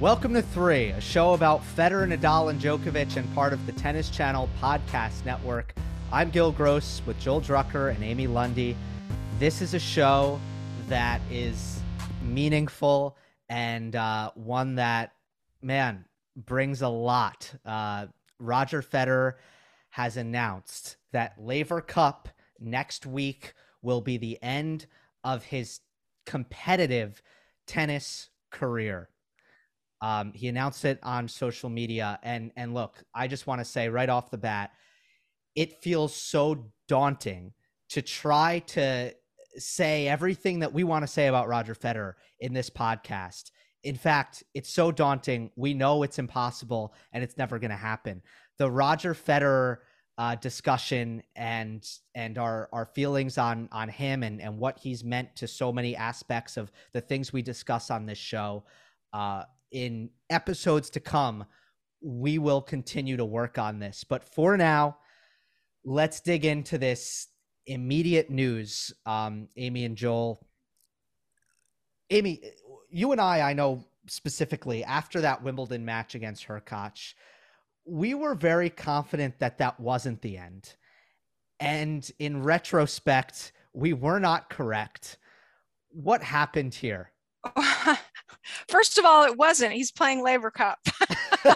Welcome to Three, a show about Federer, Nadal, and Djokovic and part of the Tennis Channel podcast network. I'm Gill Gross with Joel Drucker and Amy Lundy. This is a show that is meaningful and uh, one that, man, brings a lot. Uh, Roger Federer has announced that Laver Cup next week will be the end of his competitive tennis career. Um, he announced it on social media, and and look, I just want to say right off the bat, it feels so daunting to try to say everything that we want to say about Roger Federer in this podcast. In fact, it's so daunting. We know it's impossible and it's never going to happen. The Roger Federer uh, discussion and and our our feelings on on him and and what he's meant to so many aspects of the things we discuss on this show. Uh, in episodes to come, we will continue to work on this. But for now, let's dig into this immediate news. Um, Amy and Joel. Amy, you and I, I know specifically after that Wimbledon match against Hurkacz, we were very confident that that wasn't the end. And in retrospect, we were not correct. What happened here? First of all, it wasn't. He's playing Laver Cup.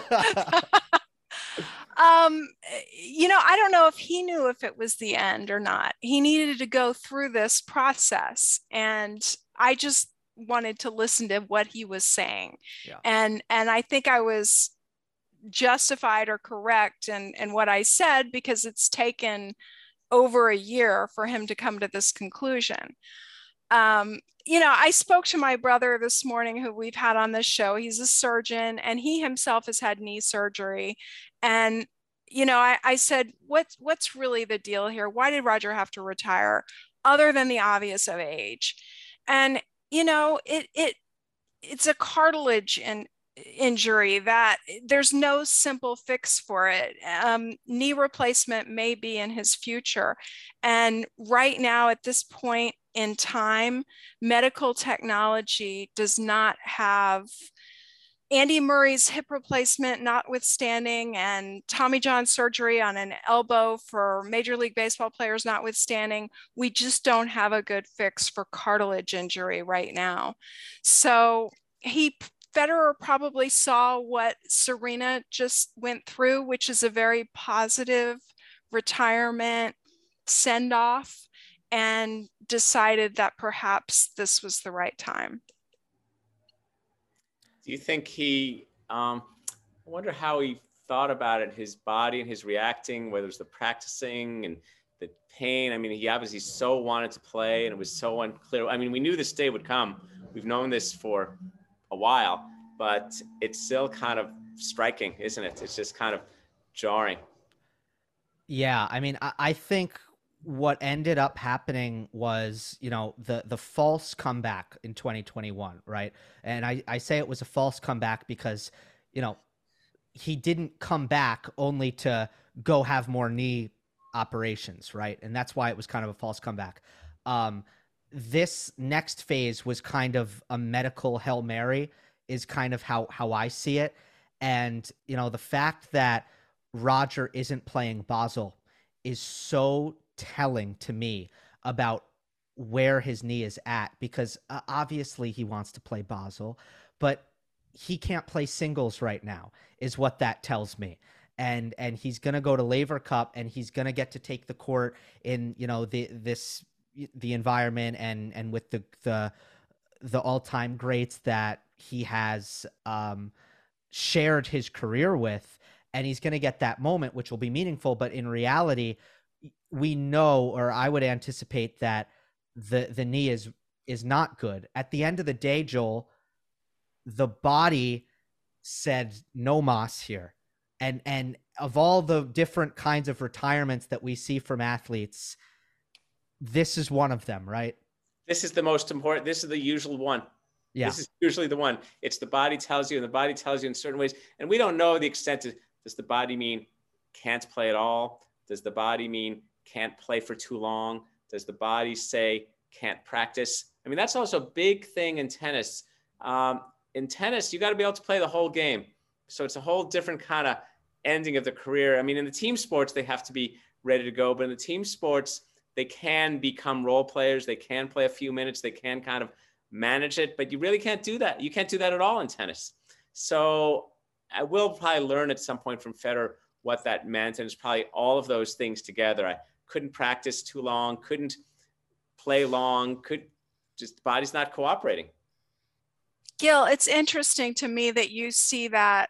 um, you know, I don't know if he knew if it was the end or not. He needed to go through this process, and I just wanted to listen to what he was saying. Yeah. And and I think I was justified or correct in, in what I said because it's taken over a year for him to come to this conclusion. Um, you know, I spoke to my brother this morning, who we've had on this show. He's a surgeon, and he himself has had knee surgery. And you know, I, I said, "What's what's really the deal here? Why did Roger have to retire, other than the obvious of age?" And you know, it it it's a cartilage and injury that there's no simple fix for it. Um, knee replacement may be in his future. And right now, at this point in time, medical technology does not have. Andy Murray's hip replacement notwithstanding, and Tommy John surgery on an elbow for Major League Baseball players notwithstanding, we just don't have a good fix for cartilage injury right now. So he Federer probably saw what Serena just went through, which is a very positive retirement send off, and decided that perhaps this was the right time. Do you think he, um, I wonder how he thought about it, his body and his reacting, whether it's the practicing and the pain. I mean, he obviously so wanted to play and it was so unclear. I mean, we knew this day would come. We've known this for a while, but it's still kind of striking, isn't it? It's just kind of jarring. Yeah, I mean, I, I think what ended up happening was, you know, the the false comeback in 2021, right? And I, I say it was a false comeback because, you know, he didn't come back only to go have more knee operations, right? And that's why it was kind of a false comeback. Um, this next phase was kind of a medical hail mary is kind of how how I see it. And you know the fact that Roger isn't playing Basel is so telling to me about where his knee is at because uh, obviously he wants to play Basel but he can't play singles right now is what that tells me. And and he's going to go to Laver Cup and he's going to get to take the court in you know the this the environment and and with the the the all-time greats that he has um, shared his career with and he's going to get that moment which will be meaningful but in reality we know or i would anticipate that the the knee is is not good. At the end of the day joel the body said no moss here. And and of all the different kinds of retirements that we see from athletes, this is one of them, right? This is the most important. This is the usual one. Yeah. This is usually the one. It's the body tells you, and the body tells you in certain ways. And we don't know the extent of does the body mean can't play at all? Does the body mean can't play for too long? Does the body say can't practice? I mean, that's also a big thing in tennis. Um, in tennis, you got to be able to play the whole game. So it's a whole different kind of ending of the career. I mean, in the team sports, they have to be ready to go, but in the team sports, they can become role players. They can play a few minutes. They can kind of manage it, but you really can't do that. You can't do that at all in tennis. So I will probably learn at some point from Federer what that meant. And it's probably all of those things together. I couldn't practice too long, couldn't play long, could just the body's not cooperating. Gill, it's interesting to me that you see that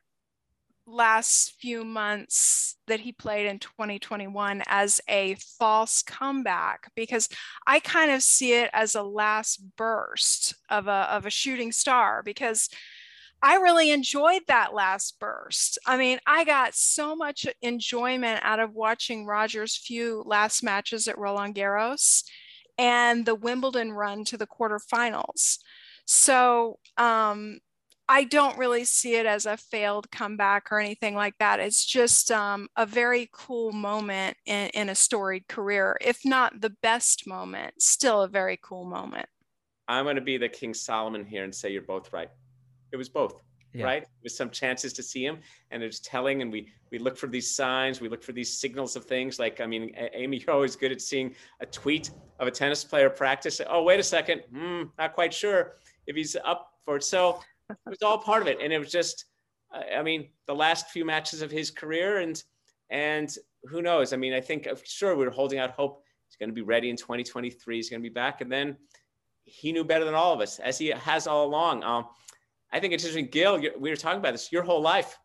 last few months that he played in 2021 as a false comeback because I kind of see it as a last burst of a, of a shooting star because I really enjoyed that last burst. I mean, I got so much enjoyment out of watching Roger's few last matches at Roland Garros and the Wimbledon run to the quarterfinals. So um, I don't really see it as a failed comeback or anything like that. It's just um, a very cool moment in, in a storied career, if not the best moment, still a very cool moment. I'm going to be the King Solomon here and say you're both right. It was both. Yeah. right? With some chances to see him, and it's telling. And we we look for these signs, we look for these signals of things. Like I mean, Amy, you're always good at seeing a tweet of a tennis player practice. Oh, wait a second, hmm, not quite sure if he's up for it. So it was all part of it, and it was just, I mean, the last few matches of his career, and and who knows? I mean, I think sure we are holding out hope he's going to be ready in 2023. He's going to be back, and then he knew better than all of us, as he has all along. Um, I think it's interesting, Gill. We were talking about this your whole life.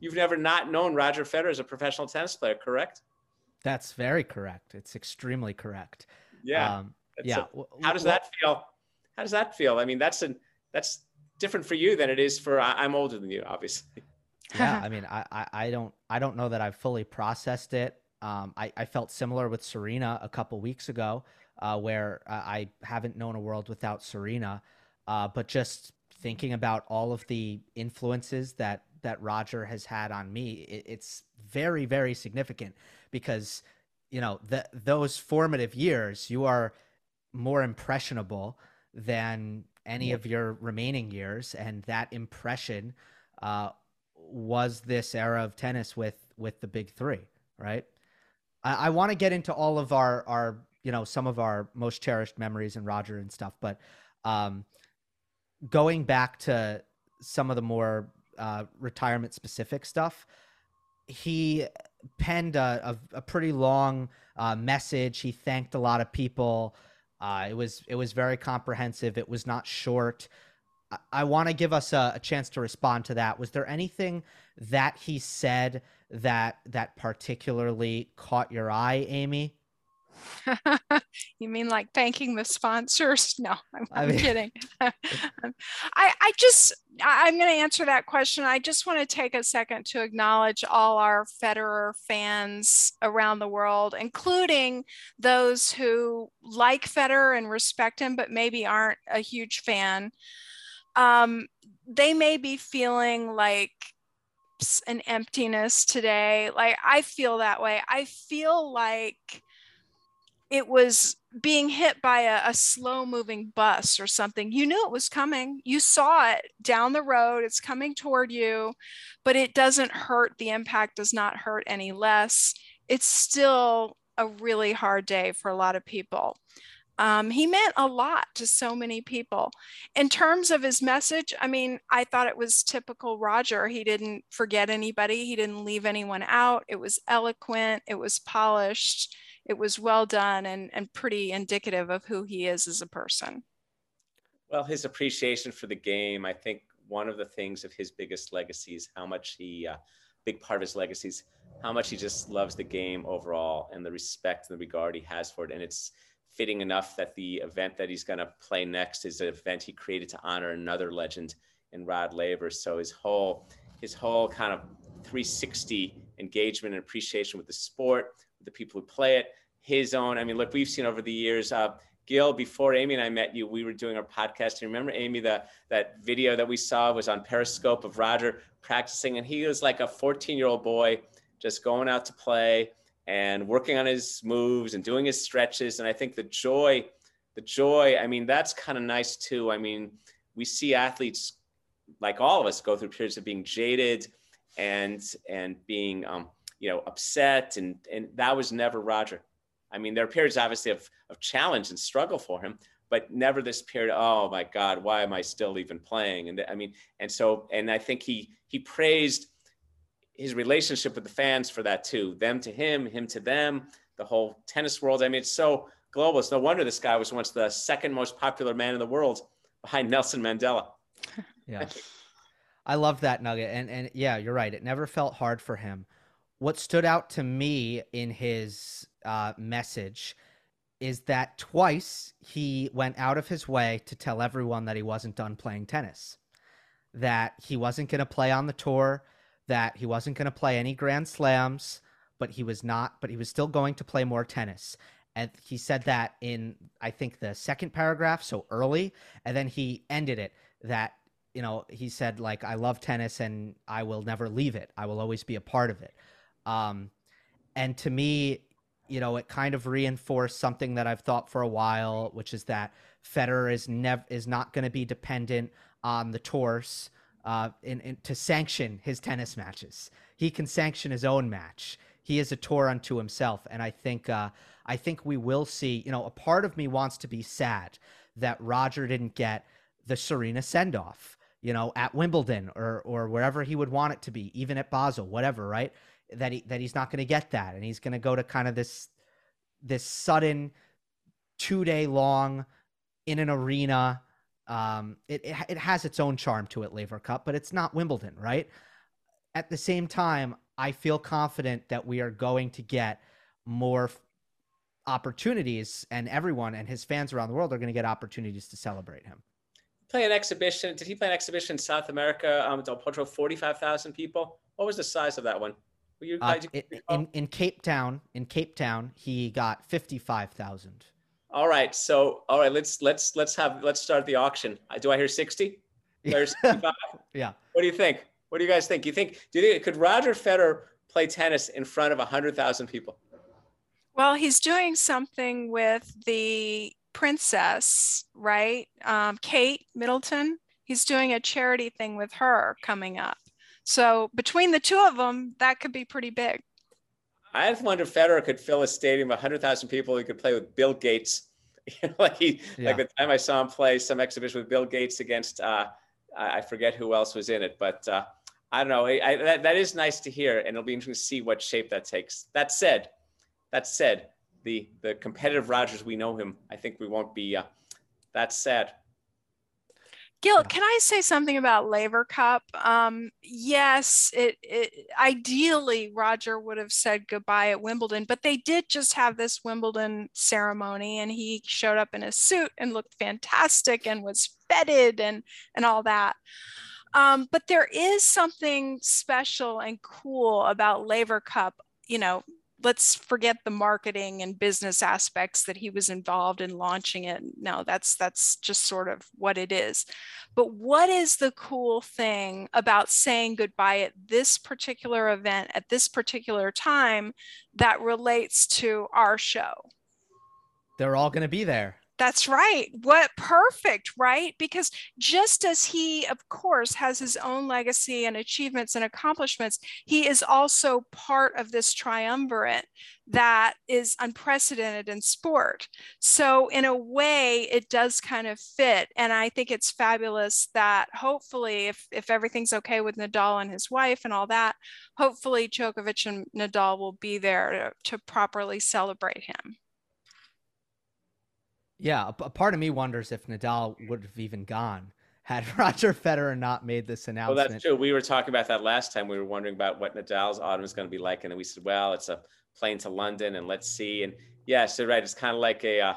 You've never not known Roger Federer as a professional tennis player, correct? That's very correct. It's extremely correct. Yeah. Um, yeah. A, how does that feel? How does that feel? I mean, that's an that's different for you than it is for I'm older than you, obviously. yeah, I mean, I, I, I don't I don't know that I've fully processed it. Um, I, I felt similar with Serena a couple weeks ago, uh, where uh, I haven't known a world without Serena, uh, but just thinking about all of the influences that that Roger has had on me, it, it's very very significant because you know the, those formative years you are more impressionable than any yeah. of your remaining years, and that impression uh, was this era of tennis with with the big three, right? I, I want to get into all of our our you know some of our most cherished memories and Roger and stuff, but um, going back to some of the more uh, retirement specific stuff, he penned a, a, a pretty long uh, message. He thanked a lot of people. Uh, it was it was very comprehensive. It was not short. I, I want to give us a, a, chance to respond to that. Was there anything that he said that that particularly caught your eye, Amy? you mean like thanking the sponsors? No, I'm, I'm I mean, kidding. I, I just, I'm going to answer that question. I just want to take a second to acknowledge all our Federer fans around the world, including those who like Federer and respect him, but maybe aren't a huge fan. Um, they may be feeling like an emptiness today. Like I feel that way. I feel like it was being hit by a, a, slow moving bus or something. You knew it was coming. You saw it down the road. It's coming toward you, but it doesn't hurt. The impact does not hurt any less. It's still a really hard day for a lot of people. Um, he meant a lot to so many people. In terms of his message, I mean, I thought it was typical Roger. He didn't forget anybody, he didn't leave anyone out. It was eloquent, it was polished it was well done and, and pretty indicative of who he is as a person. Well, his appreciation for the game, I think one of the things of his biggest legacies, how much he, uh, big part of his legacies, how much he just loves the game overall and the respect and the regard he has for it. And it's fitting enough that the event that he's going to play next is an event he created to honor another legend in Rod Laver. So his whole, his whole kind of 360 engagement and appreciation with the sport, the people who play it. His own, I mean, look, we've seen over the years. Uh, Gill, before Amy and I met you, we were doing our podcast. And remember, Amy, that that video that we saw was on Periscope of Roger practicing, and he was like a 14 year old boy just going out to play and working on his moves and doing his stretches. And I think the joy, the joy, I mean, that's kind of nice too. I mean, we see athletes like all of us go through periods of being jaded and and being um, you know upset and and that was never Roger. I mean, there are periods obviously of of challenge and struggle for him, but never this period. Oh my God, why am I still even playing? And I mean, and so and I think he he praised his relationship with the fans for that too. Them to him, him to them, the whole tennis world. I mean, it's so global. It's no wonder this guy was once the second most popular man in the world behind Nelson Mandela. yeah. I love that nugget. And and yeah, you're right. It never felt hard for him. What stood out to me in his uh, message is that twice he went out of his way to tell everyone that he wasn't done playing tennis, that he wasn't going to play on the tour, that he wasn't going to play any grand slams, but he was not, but he was still going to play more tennis. And he said that in, I think, the second paragraph, so early. And then he ended it that, you know, he said, like, I love tennis and I will never leave it. I will always be a part of it. Um, and to me, you know, it kind of reinforced something that I've thought for a while, which is that Federer is never is not going to be dependent on the tours uh, in, in, to sanction his tennis matches. He can sanction his own match. He is a tour unto himself, and I think uh, I think we will see. You know, a part of me wants to be sad that Roger didn't get the Serena send off. You know, at Wimbledon or or wherever he would want it to be, even at Basel, whatever. Right? That he that he's not going to get that, and he's going to go to kind of this this sudden two day long in an arena um, it, it has its own charm to it, Laver Cup, but it's not Wimbledon, right? At the same time, I feel confident that we are going to get more opportunities, and everyone and his fans around the world are going to get opportunities to celebrate him. Play an exhibition. Did he play an exhibition in South America? Um, Del Potro, forty-five thousand people. What was the size of that one? You, uh, in in Cape Town, in Cape Town, he got fifty-five thousand. All right. So, all right, let's let's let's have let's start the auction. Uh, do I hear 60? There's yeah. What do you think? What do you guys think? You think do you think could Roger Federer play tennis in front of 100,000 people? Well, he's doing something with the princess, right? Um, Kate Middleton. He's doing a charity thing with her coming up. So between the two of them, that could be pretty big. I wonder if Federer could fill a stadium of 100,000 people. He could play with Bill Gates. You know, like he, yeah. like the time I saw him play some exhibition with Bill Gates against, uh, I forget who else was in it, but uh, I don't know. I, I, that, that is nice to hear, and it'll be interesting to see what shape that takes. That said, that said, the the competitive Rogers we know him, I think we won't be uh, that sad. Gill, can I say something about Laver Cup? Um, yes, it, it, ideally Roger would have said goodbye at Wimbledon, but they did just have this Wimbledon ceremony, and he showed up in a suit and looked fantastic and was feted and and all that. Um, but there is something special and cool about Laver Cup. You know, let's forget the marketing and business aspects that he was involved in launching it. No that's that's just sort of what it is. But what is the cool thing about saying goodbye at this particular event at this particular time that relates to our show? They're all going to be there that's right. What perfect, right? Because just as he, of course, has his own legacy and achievements and accomplishments, he is also part of this triumvirate that is unprecedented in sport. So, in a way, it does kind of fit. And I think it's fabulous that hopefully, if, if everything's okay with Nadal and his wife and all that, hopefully Djokovic and Nadal will be there to, to properly celebrate him. Yeah, a, part of me wonders if Nadal would have even gone had Roger Federer not made this announcement. Well, that's true. We were talking about that last time. We were wondering about what Nadal's autumn is going to be like, and then we said, "Well, it's a plane to London, and let's see." And yeah, so right, it's kind of like a, uh,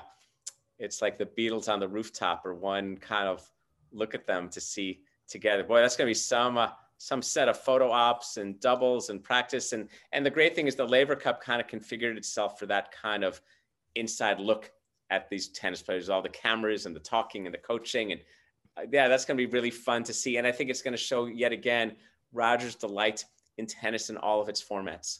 it's like the Beatles on the rooftop, or one kind of look at them to see together. Boy, that's going to be some uh, some set of photo ops and doubles and practice. And and the great thing is the Laver Cup kind of configured itself for that kind of inside look at these tennis players, all the cameras and the talking and the coaching. And uh, yeah, that's going to be really fun to see. And I think it's going to show yet again Roger's delight in tennis in all of its formats.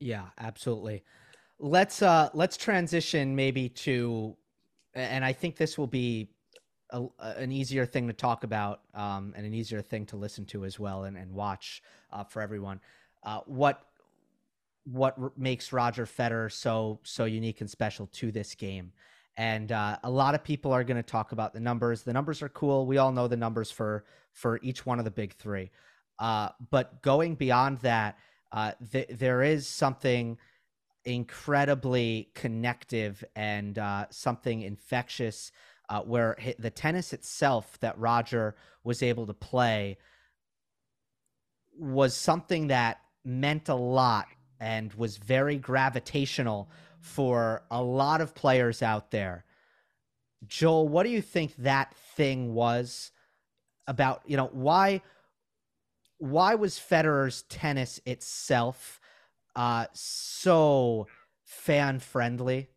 Yeah, absolutely. Let's uh let's transition maybe to and I think this will be a, an easier thing to talk about um, and an easier thing to listen to as well and, and watch uh, for everyone. Uh, what what r- makes Roger Federer so so unique and special to this game? And uh, a lot of people are going to talk about the numbers. The numbers are cool. We all know the numbers for for each one of the big three. Uh, but going beyond that, uh, th- there is something incredibly connective and uh, something infectious uh, where the tennis itself that Roger was able to play was something that meant a lot and was very gravitational for a lot of players out there. Joel, what do you think that thing was about? You know, why why was Federer's tennis itself uh, so fan friendly?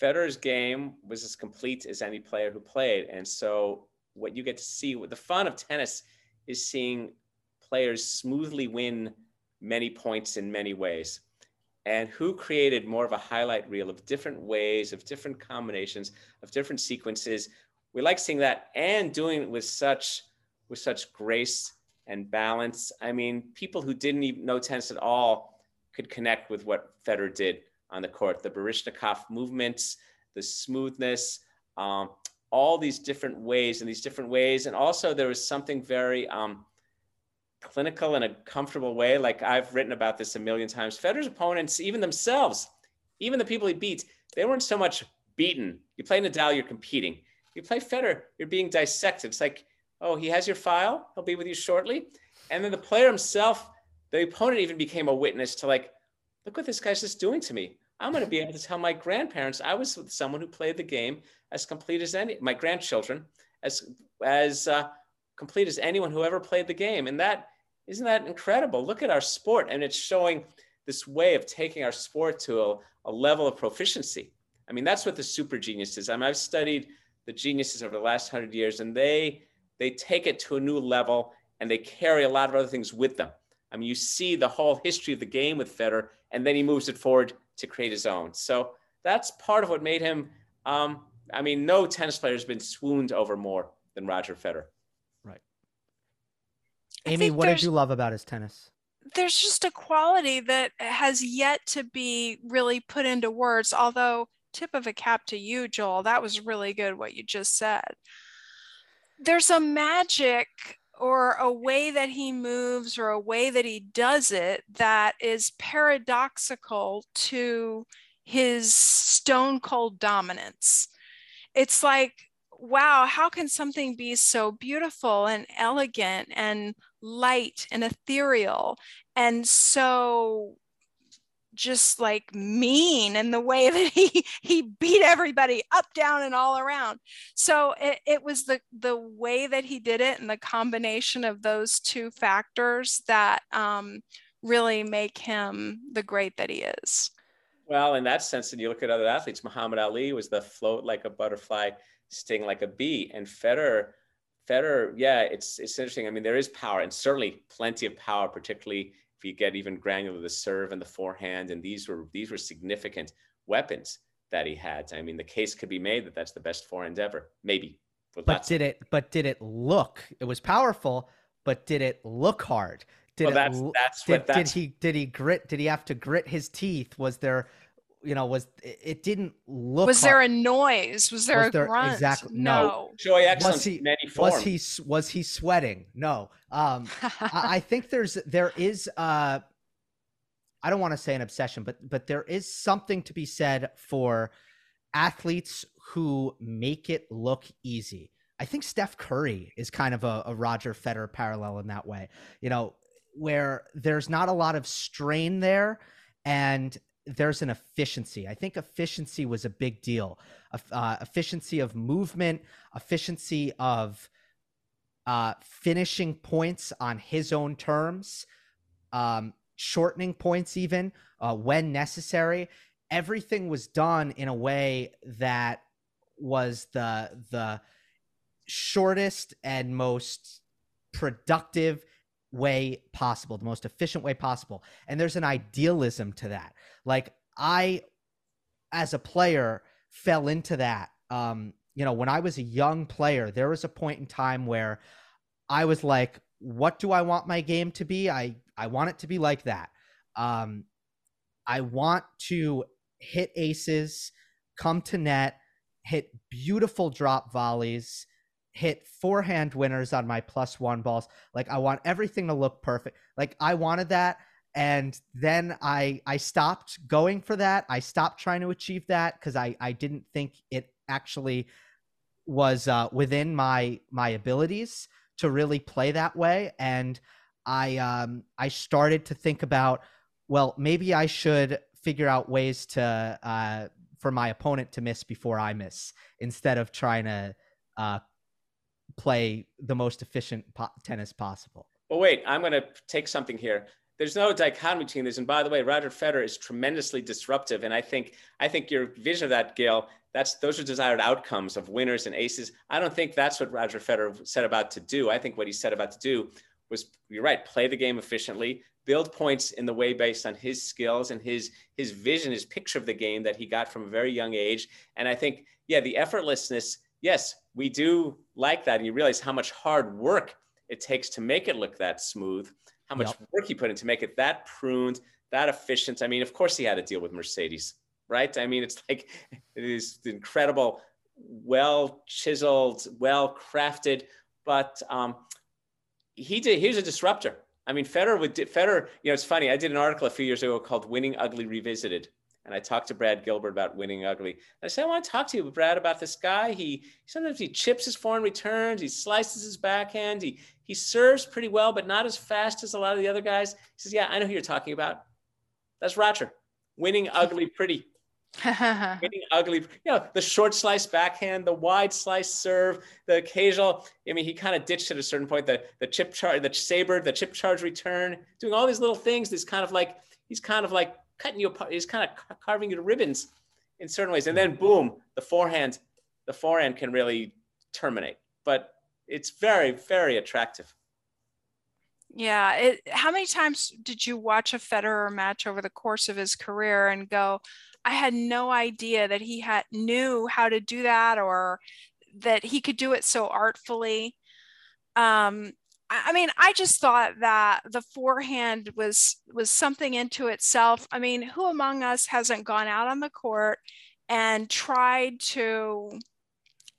Federer's game was as complete as any player who played, and so what you get to see, the fun of tennis is seeing players smoothly win many points in many ways. And who created more of a highlight reel of different ways, of different combinations, of different sequences? We like seeing that and doing it with such with such grace and balance. I mean, people who didn't even know tennis at all could connect with what Federer did on the court. The Baryshnikov movements, the smoothness, um, all these different ways and these different ways. And also there was something very um, clinical in a comfortable way. Like I've written about this a million times. Federer's opponents, even themselves, even the people he beat, they weren't so much beaten. You play Nadal, you're competing. You play Federer, you're being dissected. It's like oh, he has your file. He'll be with you shortly. And then the player himself, the opponent even became a witness to like, look what this guy's just doing to me. I'm going to be able to tell my grandparents I was with someone who played the game as complete as any, my grandchildren, as as uh, complete as anyone who ever played the game. And that isn't that incredible? Look at our sport, and it's showing this way of taking our sport to a, a level of proficiency. I mean, that's what the super genius is. I mean, I've studied the geniuses over the last hundred years, and they they take it to a new level and they carry a lot of other things with them. I mean, you see the whole history of the game with Federer, and then he moves it forward to create his own. So that's part of what made him. Um, I mean, no tennis player has been swooned over more than Roger Federer. Right. Amy, what did you love about his tennis? There's just a quality that has yet to be really put into words. Although, tip of a cap to you, Joel. That was really good what you just said there's a magic or a way that he moves or a way that he does it that is paradoxical to his stone cold dominance. It's like, wow, how can something be so beautiful and elegant and light and ethereal and so just like mean in the way that he he beat everybody up down and all around. So it, it was the the way that he did it and the combination of those two factors that um, really make him the great that he is. Well in that sense and you look at other athletes muhammad ali was the float like a butterfly sting like a bee and federer federer yeah it's it's interesting. I mean there is power and certainly plenty of power particularly if you get even granular, the serve and the forehand, and these were these were significant weapons that he had. I mean, the case could be made that that's the best forehand ever, maybe. But did it? But did it look? It was powerful, but did it look hard? Did well, it, that's that's did, what that's, did he did he grit? Did he have to grit his teeth? Was there? You know, was it didn't look? Was hard. there a noise? Was there Was a there- grunt? exactly- No. no. Joy excellence was he in any was he was he sweating? No. Um, I, I think there's there is uh, I don't want to say an obsession, but but there is something to be said for athletes who make it look easy. I think Steph Curry is kind of a, a Roger Federer parallel in that way. You know, where there's not a lot of strain there, and there's an efficiency. I think efficiency was a big deal. Uh, efficiency of movement, efficiency of uh, finishing points on his own terms, um, shortening points even uh, when necessary. Everything was done in a way that was the the shortest and most productive way possible, the most efficient way possible. And there's an idealism to that. Like I, as a player, fell into that. Um, you know, when I was a young player, there was a point in time where I was like, what do I want my game to be? I, I want it to be like that. Um, I want to hit aces, come to net, hit beautiful drop volleys, hit forehand winners on my plus one balls. Like I want everything to look perfect. Like I wanted that. And then I I stopped going for that. I stopped trying to achieve that because I I didn't think it actually was uh, within my my abilities to really play that way. And I um I started to think about well maybe I should figure out ways to uh for my opponent to miss before I miss instead of trying to uh play the most efficient po- tennis possible. Well, wait, I'm going to take something here. There's no dichotomy between this. And by the way, Roger Federer is tremendously disruptive. And I think I think your vision of that, Gail, that's those are desired outcomes of winners and aces. I don't think that's what Roger Federer set about to do. I think what he set about to do was you're right, play the game efficiently, build points in the way based on his skills and his his vision, his picture of the game that he got from a very young age. And I think, yeah, the effortlessness, yes, we do like that. And you realize how much hard work it takes to make it look that smooth, how much Yep. work he put in to make it that pruned, that efficient. I mean, of course he had to deal with Mercedes, right? I mean, it's like it is incredible, well chiseled, well crafted, but um, he did. He was a disruptor. I mean, Federer would. Federer, you know, it's funny. I did an article a few years ago called "Winning Ugly Revisited," and I talked to Brad Gilbert about winning ugly. And I said, I want to talk to you, Brad, about this guy. He sometimes he chips his foreign returns, he slices his backhand, he he serves pretty well, but not as fast as a lot of the other guys. He says, Yeah, I know who you're talking about. That's Roger. Winning ugly pretty. Winning ugly, you know, the short slice backhand, the wide slice serve, the occasional. I mean, he kind of ditched at a certain point the the chip charge, the SABR, the chip charge return, doing all these little things. This kind of like he's kind of like cutting you apart. He's kind of carving you to ribbons in certain ways. And then boom, the forehand, the forehand can really terminate. But it's very, very attractive. Yeah. It, how many times did you watch a Federer match over the course of his career and go, I had no idea that he had knew how to do that or that he could do it so artfully. Um, I mean, I just thought that the forehand was was something into itself. I mean, who among us hasn't gone out on the court and tried to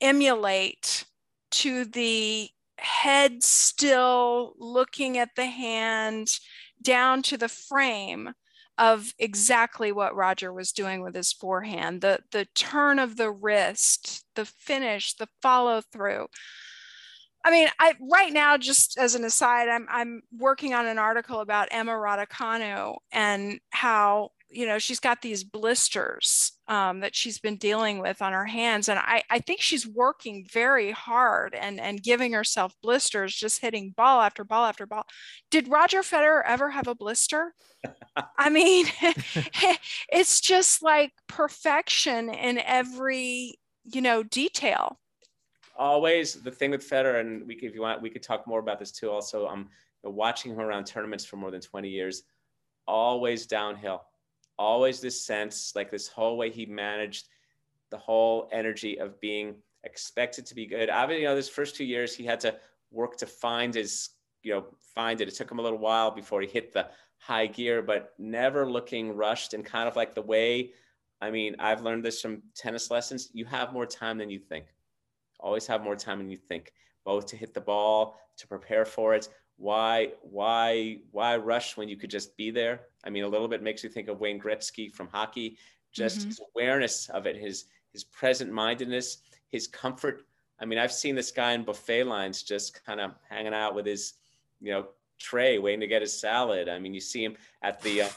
emulate to the head still looking at the hand down to the frame of exactly what Roger was doing with his forehand the the turn of the wrist the finish the follow through I mean, I right now, just as an aside, I'm I'm working on an article about Emma Raducanu and how you know she's got these blisters um, that she's been dealing with on her hands, and I I think she's working very hard and and giving herself blisters, just hitting ball after ball after ball. Did Roger Federer ever have a blister? I mean, it's just like perfection in every you know detail. Always the thing with Federer, and we could, if you want, we could talk more about this too. Also, um, watching him around tournaments for more than 20 years, always downhill, always this sense, like this whole way he managed the whole energy of being expected to be good. Obviously, you know, this first two years he had to work to find his, you know, find it. It took him a little while before he hit the high gear, but never looking rushed and kind of like the way. I mean, I've learned this from tennis lessons. You have more time than you think. Always have more time than you think, both to hit the ball, to prepare for it. Why, why, why rush when you could just be there? I mean, a little bit makes you think of Wayne Gretzky from hockey. Just mm-hmm. his awareness of it, his his present mindedness, his comfort. I mean, I've seen this guy in buffet lines just kind of hanging out with his, you know, tray waiting to get his salad. I mean, you see him at the uh,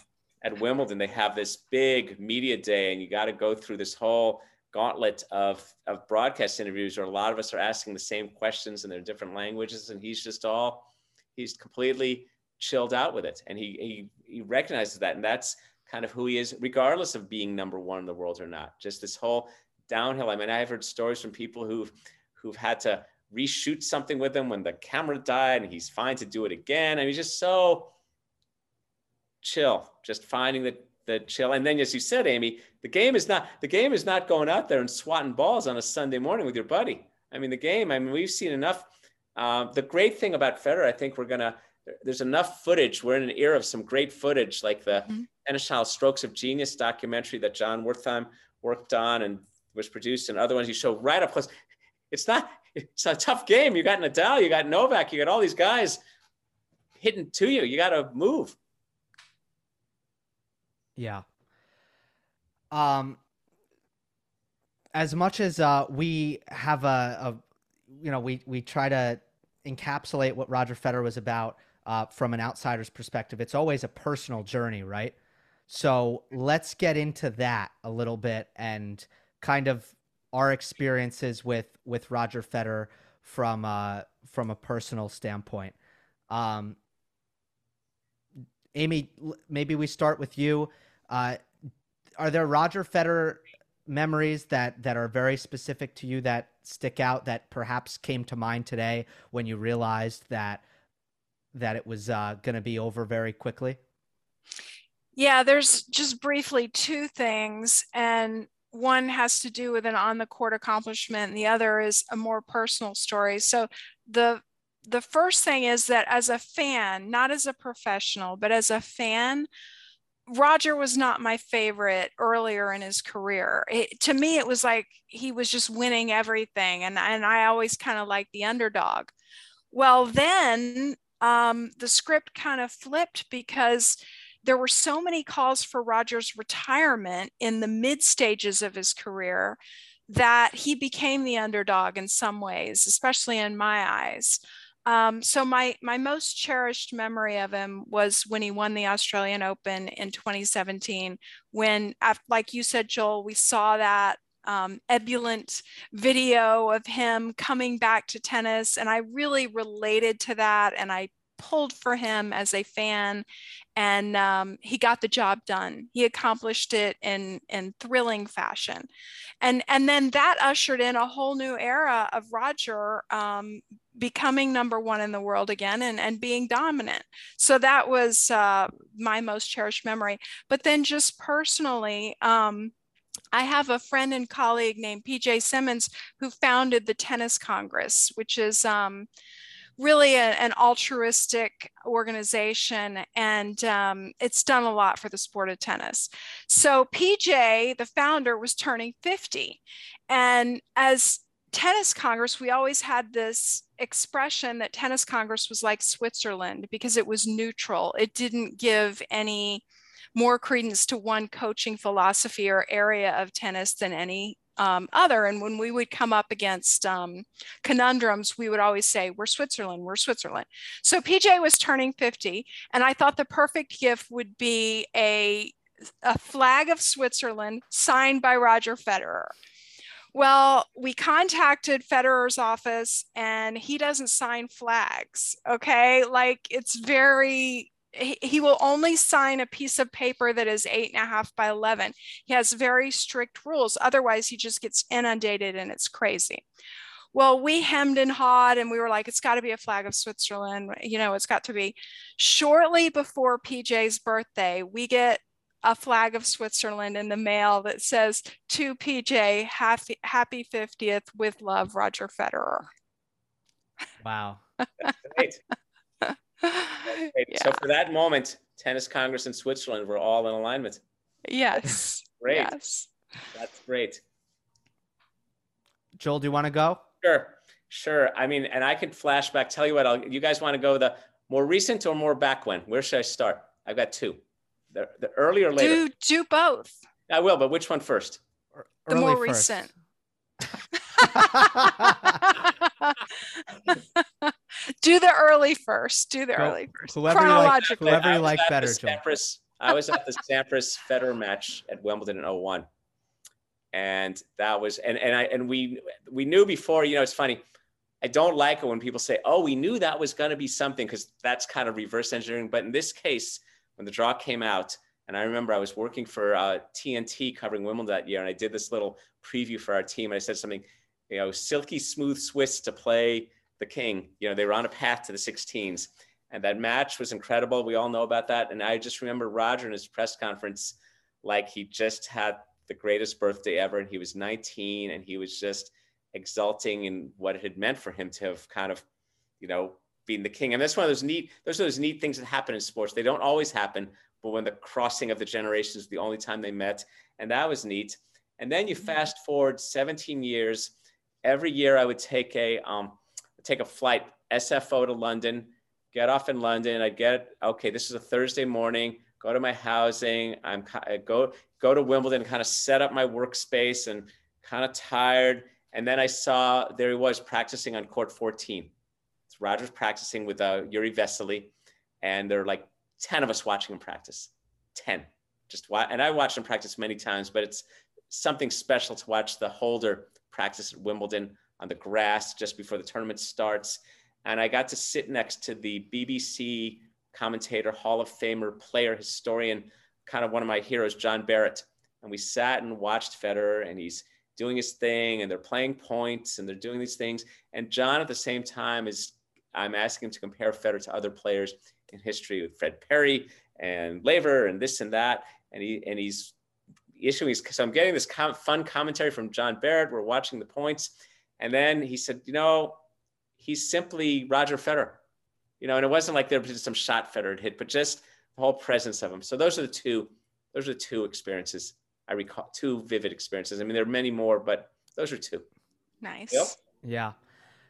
at Wimbledon. They have this big media day, and you got to go through this whole gauntlet of of broadcast interviews where a lot of us are asking the same questions in their different languages, and he's just all he's completely chilled out with it, and he he he recognizes that, and that's kind of who he is, regardless of being number one in the world or not. Just this whole downhill. I mean, I've heard stories from people who've who've had to reshoot something with him when the camera died, and he's fine to do it again. I mean, he's just so chill, just finding the the chill. And then, as you said, Amy, the game is not the game is not going out there and swatting balls on a Sunday morning with your buddy. I mean, the game. I mean, we've seen enough. Uh, the great thing about Federer, I think we're gonna. There's enough footage. We're in an era of some great footage, like the mm-hmm. Tennis Strokes of Genius documentary that Jon Wertheim worked on and was produced, and other ones you show right up close. It's not. It's a tough game. You got Nadal, you got Novak, you got all these guys hitting to you. You got to move. Yeah. Um, as much as uh, we have a, a, you know, we we try to encapsulate what Roger Federer was about uh, from an outsider's perspective. It's always a personal journey, right? So let's get into that a little bit and kind of our experiences with with Roger Federer from uh, from a personal standpoint. Um, Amy, maybe we start with you. Uh, are there Roger Federer memories that that are very specific to you that stick out that perhaps came to mind today when you realized that that it was uh, going to be over very quickly? Yeah, there's just briefly two things, and one has to do with an on the court accomplishment, and the other is a more personal story. So the the first thing is that as a fan, not as a professional, but as a fan, Roger was not my favorite earlier in his career. It, to me, it was like he was just winning everything, and and I always kind of liked the underdog. Well, then um, the script kind of flipped because there were so many calls for Roger's retirement in the mid stages of his career that he became the underdog in some ways, especially in my eyes. Um, so my my most cherished memory of him was when he won the Australian Open in 2017. When, like you said, Joel, we saw that um, ebullient video of him coming back to tennis, and I really related to that, and I pulled for him as a fan and um, he got the job done. He accomplished it in in thrilling fashion. And and then that ushered in a whole new era of roger um, becoming number one in the world again and, and being dominant. So that was uh, my most cherished memory. But then just personally um, I have a friend and colleague named PJ Simmons who founded the Tennis Congress, which is um, really a, an altruistic organization and um, it's done a lot for the sport of tennis. So PJ, the founder, was turning 50. And as Tennis Congress, we always had this expression that Tennis Congress was like Switzerland because it was neutral. It didn't give any more credence to one coaching philosophy or area of tennis than any um, other. And when we would come up against um, conundrums, we would always say, We're Switzerland, we're Switzerland. So PJ was turning 50, and I thought the perfect gift would be a, a flag of Switzerland signed by Roger Federer. Well, we contacted Federer's office and he doesn't sign flags. Okay. Like it's very he, will only sign a piece of paper that is eight and a half by 11. He has very strict rules. Otherwise, he just gets inundated and it's crazy. well, we hemmed and hawed and we were like, it's got to be a flag of Switzerland. You know, it's got to be. Shortly before PJ's birthday, we get a flag of Switzerland in the mail that says to PJ, happy, happy 50th with love, Roger Federer. Wow. That's great. That's great. Yeah. So for that moment, Tennis Congress in Switzerland were all in alignment. Yes. Great. Yes. That's great. Joel, do you want to go? Sure, sure. I mean, and I could flashback. Tell you what, I'll, you guys want to go the more recent or more back when? Where should I start? I've got two. The, the earlier or later? Do do both. I will, but which one first? The Early more first. recent. do the early first. Do the early first. whoever you like- whoever you I was like at the better, Sampras, I was at the Sampras Federer match at Wimbledon in 01. And that was and and I and we we knew before, you know, it's funny. I don't like it when people say, "Oh, we knew that was going to be something," because that's kind of reverse engineering. But in this case, when the draw came out, and I remember I was working for uh, TNT covering Wimbledon that year, and I did this little preview for our team. And I said something, you know, silky smooth Swiss to play the king. You know, they were on a path to the 16s, and that match was incredible. We all know about that. And I just remember Roger in his press conference, like he just had the greatest birthday ever, and he was 19, and he was just exulting in what it had meant for him to have kind of, you know, been the king. And that's one of those neat, those are those neat things that happen in sports. They don't always happen, but when the crossing of the generations, the only time they met, and that was neat. And then you fast forward 17 years. Every year I would take a um, take a flight SFO to London, get off in London. I'd get okay. This is a Thursday morning. Go to my housing. I'm I go go to Wimbledon, kind of set up my workspace, and kind of tired. And then I saw there he was practicing on court 14. It's Rogers practicing with uh, Jiri Vesely, and there are like 10 of us watching him practice. 10. Just wa- and I watched him practice many times, but it's something special to watch the holder practice at Wimbledon on the grass just before the tournament starts. And I got to sit next to the BBC commentator, Hall of Famer, player, historian, kind of one of my heroes, John Barrett. And we sat and watched Federer, and he's doing his thing, and they're playing points, and they're doing these things. And John, at the same time, is I'm asking him to compare Federer to other players in history with Fred Perry and Laver and this and that. And he and he's issuing. His, So I'm getting this com- fun commentary from John Barrett. We're watching the points, and then he said, you know, he's simply Roger Federer. You know, and it wasn't like there was just some shot Federer had hit, but just the whole presence of him. So those are the two. Those are the two experiences I recall. Two vivid experiences. I mean, there are many more, but those are two. Nice. Yep. Yeah.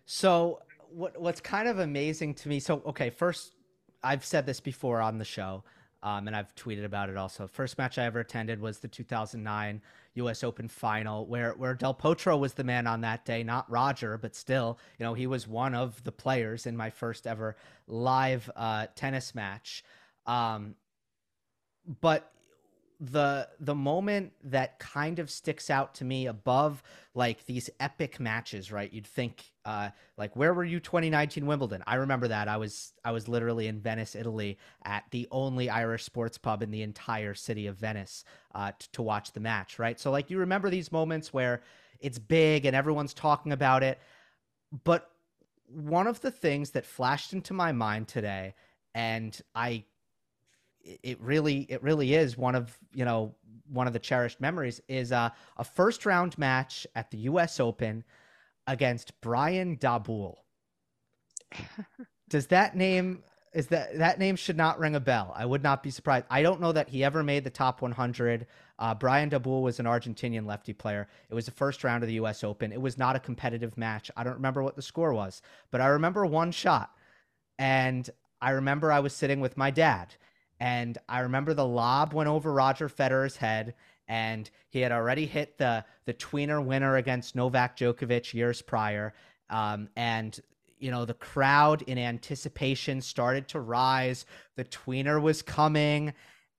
So what what's kind of amazing to me? So okay, first I've said this before on the show, um, and I've tweeted about it also. First match I ever attended was the 2009 U.S. Open final, where where Del Potro was the man on that day, not Roger, but still, you know, he was one of the players in my first ever live uh, tennis match. Um, but the the moment that kind of sticks out to me above like these epic matches right? You'd think uh like where were you 2019 wimbledon? I remember that. I was i was literally in venice italy at the only irish sports pub in the entire city of venice uh t- to watch the match right? So like you remember these moments where it's big and everyone's talking about it but one of the things that flashed into my mind today and i it- really it really is one of you know one of the cherished memories is uh, a first round match at the U.S. Open against Brian Dabul. Does that name is that that name should not ring a bell? I would not be surprised. I don't know that he ever made the top 100. Uh, Brian Dabul was an Argentinian lefty player. It was the first round of the U.S. Open. It was not a competitive match. I don't remember what the score was, but I remember one shot, and I remember I was sitting with my dad, and I remember the lob went over Roger Federer's head, and he had already hit the the tweener winner against Novak Djokovic years prior, um, and you know the crowd in anticipation started to rise. The tweener was coming,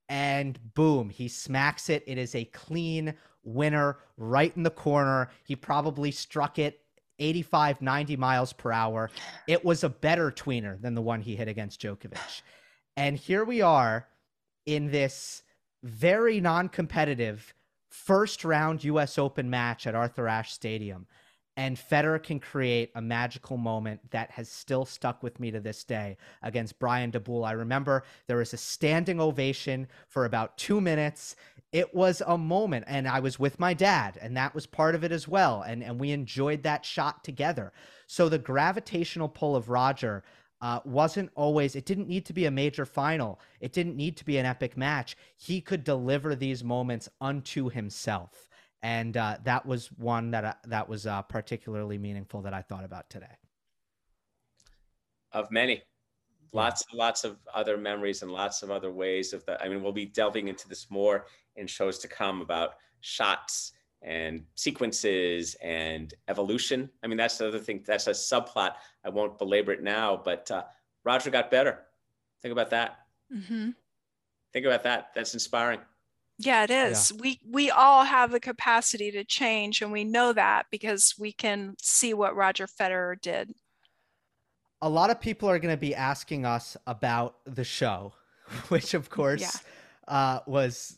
and boom, he smacks it. It is a clean winner right in the corner. He probably struck it 85, 90 miles per hour. It was a better tweener than the one he hit against Djokovic. And here we are in this very non competitive first round US Open match at Arthur Ashe Stadium. and Federer can create a magical moment that has still stuck with me to this day against Brian Dabul. I remember there was a standing ovation for about two minutes. It was a moment, and I was with my dad, and that was part of it as well. And, and we enjoyed that shot together. So the gravitational pull of Roger uh, wasn't always, it didn't need to be a major final, it didn't need to be an epic match. He could deliver these moments unto himself and uh, that was one that uh, that was uh, particularly meaningful that I thought about today. Of many, lots lots of other memories and lots of other ways of that. I mean, we'll be delving into this more in shows to come about shots and sequences and evolution. I mean, that's the other thing. That's a subplot. I won't belabor it now, but uh, Roger got better. Think about that. Mm-hmm. Think about that. That's inspiring. Yeah, it is. Yeah. We we all have the capacity to change, and we know that because we can see what Roger Federer did. A lot of people are going to be asking us about the show, which of course yeah. uh, was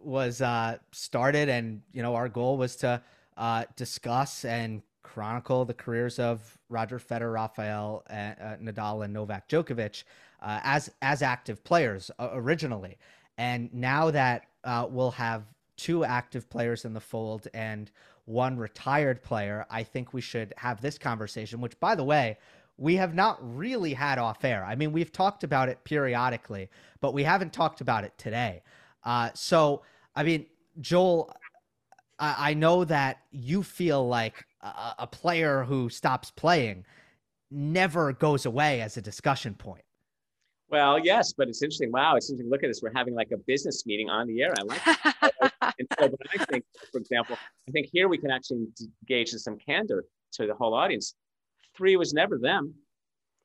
was uh, started, and you know our goal was to uh, discuss and chronicle the careers of Roger Federer, Rafael, uh, Nadal, and Novak Djokovic uh, as as active players uh, originally. And now that uh, we'll have two active players in the fold and one retired player, I think we should have this conversation, which, by the way, we have not really had off air. I mean, we've talked about it periodically, but we haven't talked about it today. Uh, so, I mean, Joel, I, I know that you feel like a, a player who stops playing never goes away as a discussion point. Well, yes, but it's interesting. Wow, it's interesting. Look at this. We're having like a business meeting on the air. I like and so, but I think, for example, I think here we can actually engage in some candor to the whole audience. Three was never them.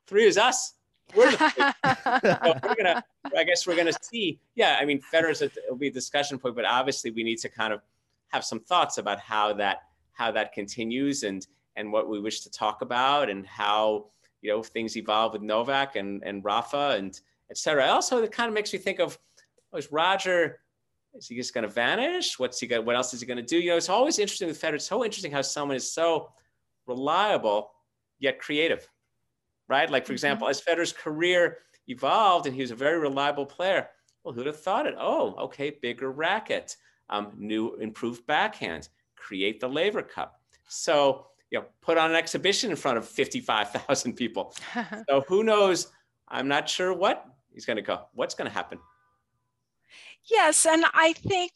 Three is us. We're the so we're gonna. I guess we're gonna see. Yeah, I mean, Federer's a, it'll be a discussion point, but obviously we need to kind of have some thoughts about how that how that continues and and what we wish to talk about and how you know things evolve with Novak and and Rafa and etc. Also, it kind of makes me think of oh, is Roger is he just going to vanish? What's he going? What else is he going to do? You know, it's always interesting with Federer. It's so interesting how someone is so reliable yet creative, right? Like for mm-hmm. example, as Federer's career evolved and he was a very reliable player. Well, who'd have thought it? Oh, okay, bigger racket, um, new improved backhand, create the Laver Cup. So you know, put on an exhibition in front of 55,000 people. so who knows? I'm not sure what he's going to go. What's going to happen? Yes, and I think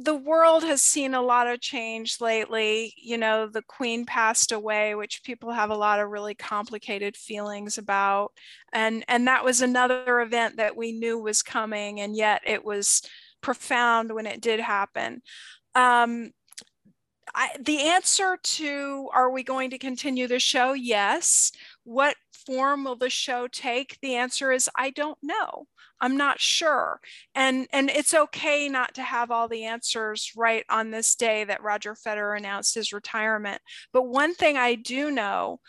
the world has seen a lot of change lately. You know, the queen passed away, which people have a lot of really complicated feelings about. And and that was another event that we knew was coming and yet it was profound when it did happen. Um, I, the answer to are we going to continue the show? Yes. What form will the show take? The answer is I don't know. I'm not sure. And and it's okay not to have all the answers right on this day that Roger Federer announced his retirement. But one thing I do know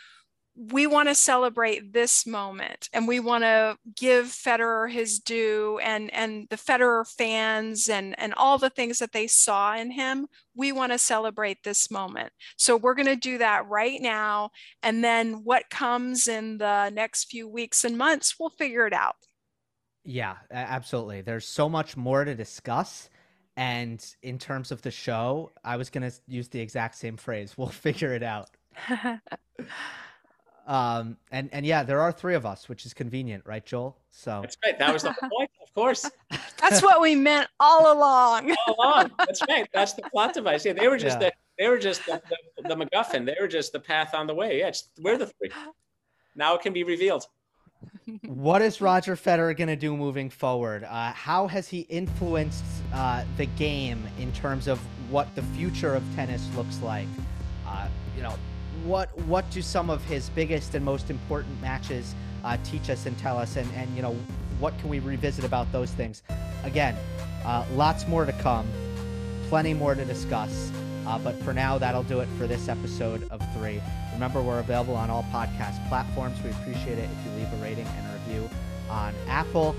we want to celebrate this moment and we want to give Federer his due and and the Federer fans and and all the things that they saw in him we want to celebrate this moment so we're going to do that right now and then what comes in the next few weeks and months we'll figure it out yeah absolutely there's so much more to discuss and in terms of the show I was going to use the exact same phrase we'll figure it out Um, and and yeah, there are three of us, which is convenient, right, Joel? So that's right. That was the point, of course. That's what we meant all along. all along. That's right. That's the plot device. Yeah, they were just yeah. the they were just the, the, the, MacGuffin. They were just the path on the way. Yeah, we're the three. Now it can be revealed. What is Roger Federer going to do moving forward? Uh, how has he influenced uh, the game in terms of what the future of tennis looks like? Uh, you know, what what do some of his biggest and most important matches uh, teach us and tell us, and and you know what can we revisit about those things? Again, uh, lots more to come, plenty more to discuss. Uh, but for now, that'll do it for this episode of three. Remember, we're available on all podcast platforms. We appreciate it if you leave a rating and a review on Apple.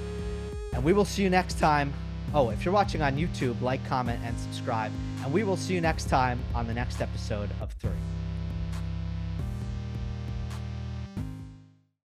And we will see you next time. Oh, if you're watching on YouTube, like, comment, and subscribe. And we will see you next time on the next episode of three.